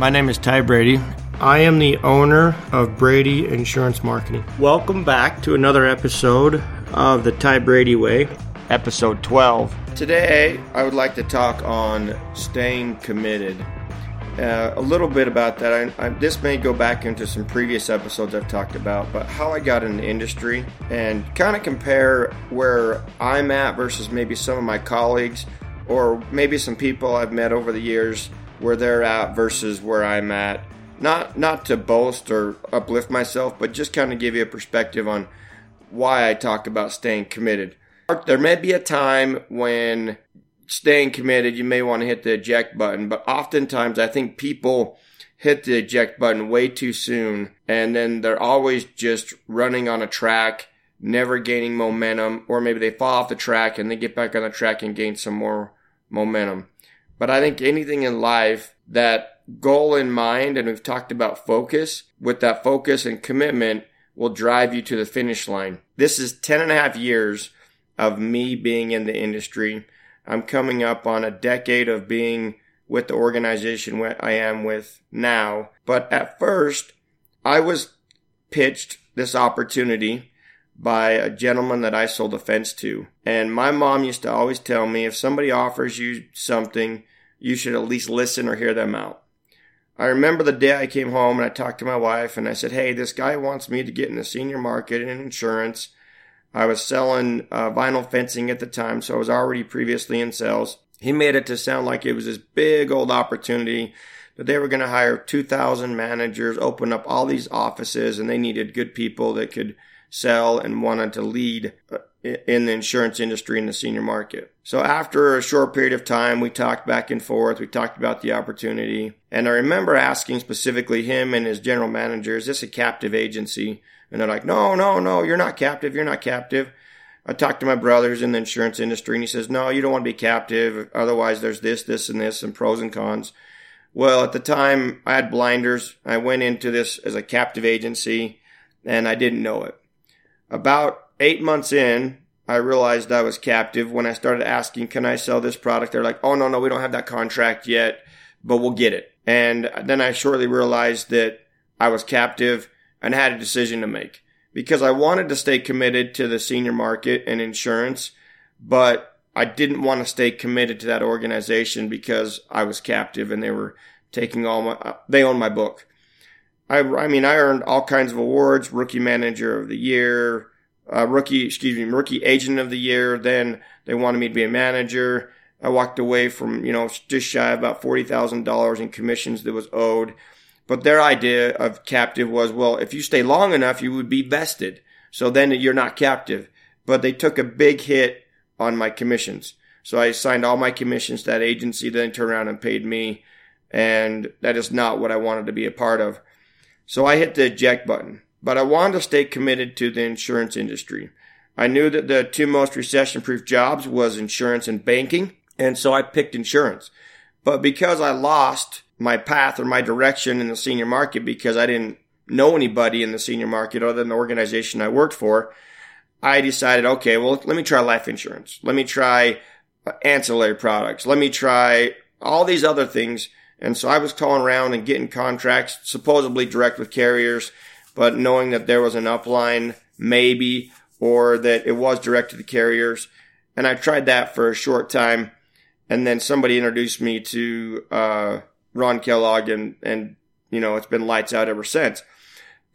My name is Ty Brady. I am the owner of Brady Insurance Marketing. Welcome back to another episode of the Ty Brady Way, episode 12. Today, I would like to talk on staying committed. Uh, a little bit about that. I, I, this may go back into some previous episodes I've talked about, but how I got in the industry and kind of compare where I'm at versus maybe some of my colleagues or maybe some people I've met over the years where they're at versus where I'm at. Not not to boast or uplift myself, but just kind of give you a perspective on why I talk about staying committed. There may be a time when staying committed, you may want to hit the eject button, but oftentimes I think people hit the eject button way too soon and then they're always just running on a track, never gaining momentum, or maybe they fall off the track and they get back on the track and gain some more momentum. But I think anything in life that goal in mind, and we've talked about focus, with that focus and commitment will drive you to the finish line. This is 10 and a half years of me being in the industry. I'm coming up on a decade of being with the organization I am with now. But at first, I was pitched this opportunity by a gentleman that I sold a fence to. And my mom used to always tell me if somebody offers you something, you should at least listen or hear them out. I remember the day I came home and I talked to my wife and I said, Hey, this guy wants me to get in the senior market and insurance. I was selling uh, vinyl fencing at the time, so I was already previously in sales. He made it to sound like it was this big old opportunity that they were going to hire 2,000 managers, open up all these offices, and they needed good people that could sell and wanted to lead uh, in the insurance industry in the senior market. So after a short period of time, we talked back and forth. We talked about the opportunity. And I remember asking specifically him and his general manager, is this a captive agency? And they're like, no, no, no, you're not captive. You're not captive. I talked to my brothers in the insurance industry and he says, no, you don't want to be captive. Otherwise there's this, this and this and pros and cons. Well, at the time I had blinders. I went into this as a captive agency and I didn't know it. About eight months in, I realized I was captive when I started asking, can I sell this product? They're like, oh, no, no, we don't have that contract yet, but we'll get it. And then I shortly realized that I was captive and had a decision to make because I wanted to stay committed to the senior market and insurance, but I didn't want to stay committed to that organization because I was captive and they were taking all my, they own my book. I, I mean, I earned all kinds of awards, rookie manager of the year, uh, rookie, excuse me, rookie agent of the year. Then they wanted me to be a manager. I walked away from, you know, just shy of about $40,000 in commissions that was owed. But their idea of captive was, well, if you stay long enough, you would be vested. So then you're not captive. But they took a big hit on my commissions. So I signed all my commissions to that agency, then turned around and paid me. And that is not what I wanted to be a part of. So I hit the eject button, but I wanted to stay committed to the insurance industry. I knew that the two most recession proof jobs was insurance and banking. And so I picked insurance. But because I lost my path or my direction in the senior market because I didn't know anybody in the senior market other than the organization I worked for, I decided, okay, well, let me try life insurance. Let me try ancillary products. Let me try all these other things and so I was calling around and getting contracts, supposedly direct with carriers, but knowing that there was an upline, maybe, or that it was direct to the carriers. And I tried that for a short time. And then somebody introduced me to, uh, Ron Kellogg and, and, you know, it's been lights out ever since.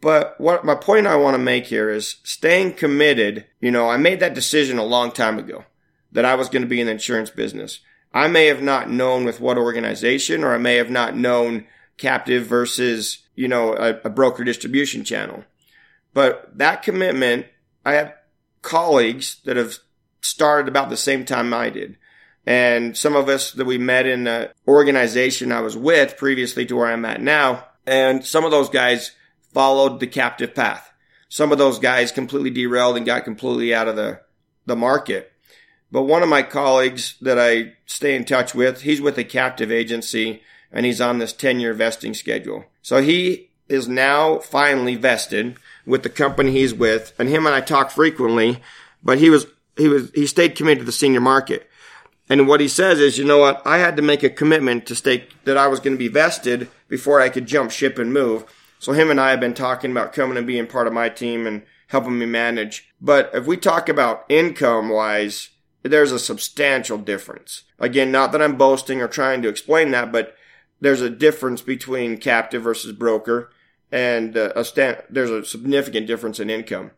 But what my point I want to make here is staying committed. You know, I made that decision a long time ago that I was going to be in the insurance business. I may have not known with what organization, or I may have not known captive versus, you know, a, a broker distribution channel. But that commitment, I have colleagues that have started about the same time I did. And some of us that we met in the organization I was with previously to where I'm at now. And some of those guys followed the captive path. Some of those guys completely derailed and got completely out of the, the market. But one of my colleagues that I stay in touch with, he's with a captive agency and he's on this 10 year vesting schedule. So he is now finally vested with the company he's with and him and I talk frequently, but he was, he was, he stayed committed to the senior market. And what he says is, you know what? I had to make a commitment to stay, that I was going to be vested before I could jump ship and move. So him and I have been talking about coming and being part of my team and helping me manage. But if we talk about income wise, there's a substantial difference. Again, not that I'm boasting or trying to explain that, but there's a difference between captive versus broker and uh, a stand, there's a significant difference in income.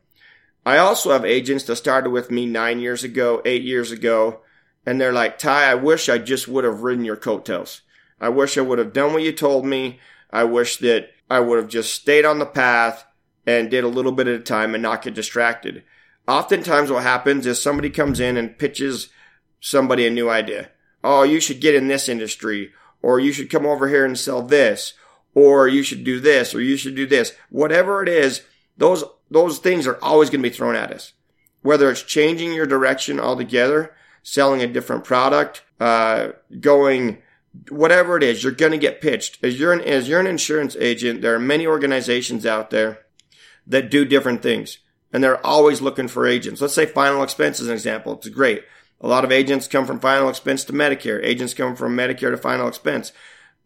I also have agents that started with me nine years ago, eight years ago, and they're like, Ty, I wish I just would have ridden your coattails. I wish I would have done what you told me. I wish that I would have just stayed on the path and did a little bit at a time and not get distracted. Oftentimes what happens is somebody comes in and pitches somebody a new idea. Oh, you should get in this industry or you should come over here and sell this or you should do this or you should do this. Whatever it is, those, those things are always going to be thrown at us. Whether it's changing your direction altogether, selling a different product, uh, going, whatever it is, you're going to get pitched. As you're an, as you're an insurance agent, there are many organizations out there that do different things and they're always looking for agents. Let's say final expense is an example. It's great. A lot of agents come from final expense to Medicare. Agents come from Medicare to final expense.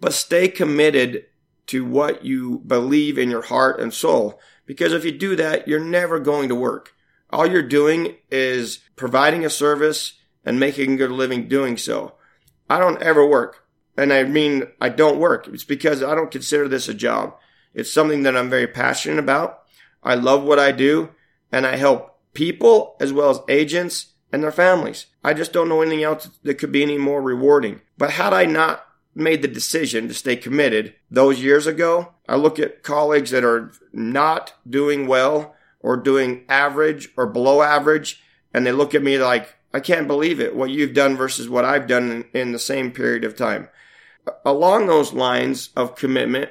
But stay committed to what you believe in your heart and soul. Because if you do that, you're never going to work. All you're doing is providing a service and making a good living doing so. I don't ever work. And I mean, I don't work. It's because I don't consider this a job. It's something that I'm very passionate about. I love what I do and I help people as well as agents and their families. I just don't know anything else that could be any more rewarding. But had I not made the decision to stay committed those years ago, I look at colleagues that are not doing well or doing average or below average, and they look at me like, I can't believe it, what you've done versus what I've done in, the same period of time. Along those lines of commitment,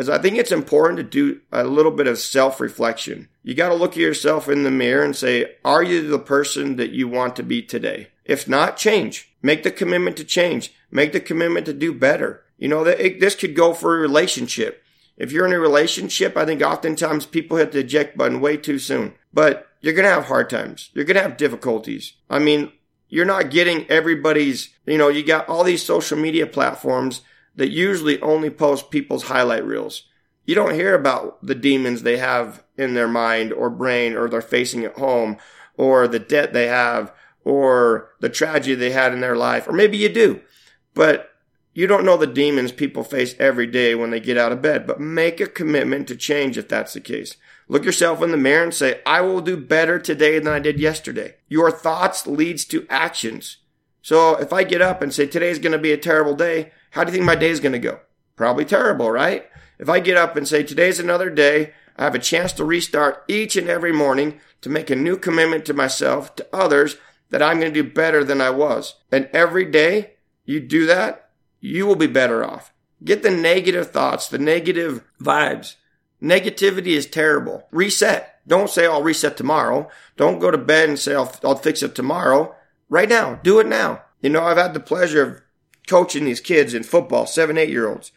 is I think it's important to do a little bit of self reflection. You got to look at yourself in the mirror and say, are you the person that you want to be today? If not, change. Make the commitment to change. Make the commitment to do better. You know, this could go for a relationship. If you're in a relationship, I think oftentimes people hit the eject button way too soon. But you're going to have hard times. You're going to have difficulties. I mean, you're not getting everybody's, you know, you got all these social media platforms that usually only post people's highlight reels. You don't hear about the demons they have in their mind or brain or they're facing at home or the debt they have or the tragedy they had in their life. Or maybe you do, but you don't know the demons people face every day when they get out of bed. But make a commitment to change if that's the case. Look yourself in the mirror and say, I will do better today than I did yesterday. Your thoughts leads to actions. So if I get up and say today's going to be a terrible day, how do you think my day is going to go? Probably terrible, right? If I get up and say today's another day, I have a chance to restart each and every morning to make a new commitment to myself, to others, that I'm going to do better than I was. And every day you do that, you will be better off. Get the negative thoughts, the negative vibes. Negativity is terrible. Reset. Don't say I'll reset tomorrow. Don't go to bed and say I'll, I'll fix it tomorrow. Right now. Do it now. You know, I've had the pleasure of coaching these kids in football, seven, eight year olds,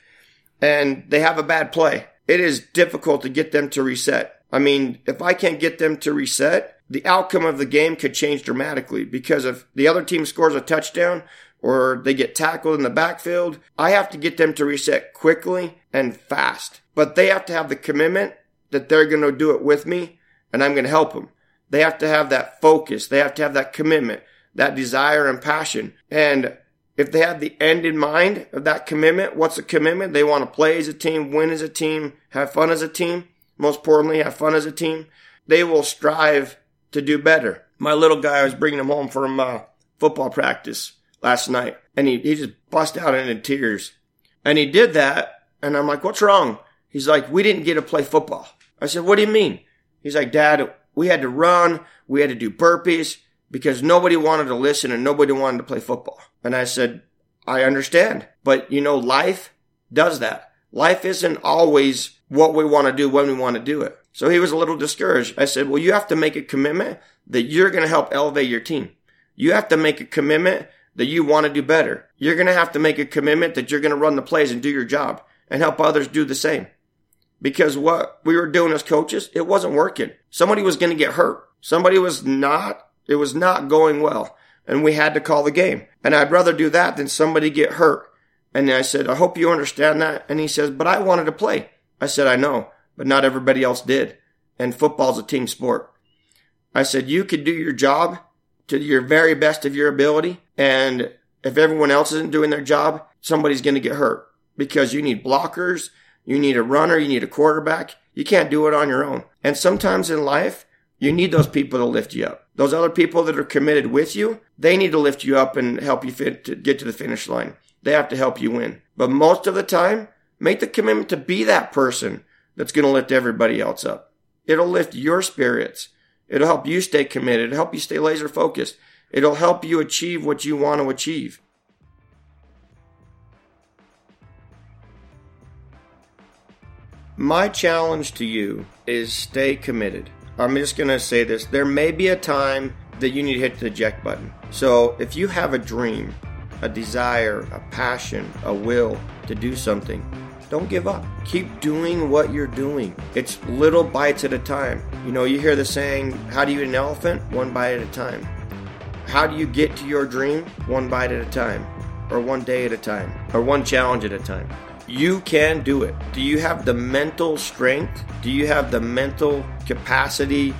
and they have a bad play. It is difficult to get them to reset. I mean, if I can't get them to reset, the outcome of the game could change dramatically because if the other team scores a touchdown or they get tackled in the backfield, I have to get them to reset quickly and fast. But they have to have the commitment that they're going to do it with me and I'm going to help them. They have to have that focus. They have to have that commitment, that desire and passion. And if they have the end in mind of that commitment, what's the commitment? They want to play as a team, win as a team, have fun as a team. Most importantly, have fun as a team. They will strive to do better. My little guy, I was bringing him home from uh, football practice last night, and he, he just bust out into tears. And he did that, and I'm like, what's wrong? He's like, we didn't get to play football. I said, what do you mean? He's like, Dad, we had to run, we had to do burpees, because nobody wanted to listen and nobody wanted to play football. And I said, I understand. But you know, life does that. Life isn't always what we want to do when we want to do it. So he was a little discouraged. I said, well, you have to make a commitment that you're going to help elevate your team. You have to make a commitment that you want to do better. You're going to have to make a commitment that you're going to run the plays and do your job and help others do the same. Because what we were doing as coaches, it wasn't working. Somebody was going to get hurt. Somebody was not, it was not going well. and we had to call the game. And I'd rather do that than somebody get hurt. And I said, I hope you understand that. And he says, but I wanted to play. I said, I know, but not everybody else did. And football's a team sport. I said, you could do your job to your very best of your ability. And if everyone else isn't doing their job, somebody's going to get hurt because you need blockers. You need a runner. You need a quarterback. You can't do it on your own. And sometimes in life, you need those people to lift you up. Those other people that are committed with you, they need to lift you up and help you fit to get to the finish line. They have to help you win. But most of the time, make the commitment to be that person that's going to lift everybody else up. It'll lift your spirits. It'll help you stay committed. It'll help you stay laser focused. It'll help you achieve what you want to achieve. My challenge to you is stay committed. I'm just going to say this. There may be a time that you need to hit the eject button. So if you have a dream, a desire, a passion, a will to do something, don't give up. Keep doing what you're doing. It's little bites at a time. You know, you hear the saying, How do you eat an elephant? One bite at a time. How do you get to your dream? One bite at a time, or one day at a time, or one challenge at a time. You can do it. Do you have the mental strength? Do you have the mental capacity,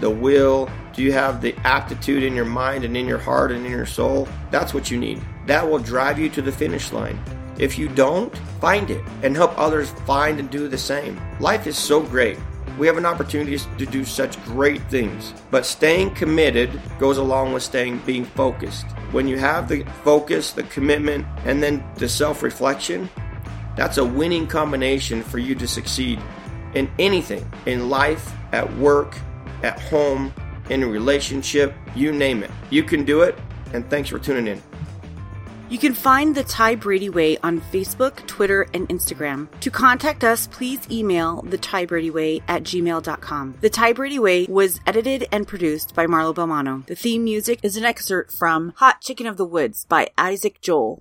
the will? Do you have the aptitude in your mind and in your heart and in your soul? That's what you need. That will drive you to the finish line. If you don't, find it and help others find and do the same. Life is so great. We have an opportunity to do such great things, but staying committed goes along with staying being focused. When you have the focus, the commitment, and then the self reflection, that's a winning combination for you to succeed in anything in life, at work, at home, in a relationship, you name it. You can do it, and thanks for tuning in. You can find the Ty Brady Way on Facebook, Twitter, and Instagram. To contact us, please email the Ty Brady Way at gmail.com. The Ty Brady Way was edited and produced by Marlo Belmano. The theme music is an excerpt from Hot Chicken of the Woods by Isaac Joel.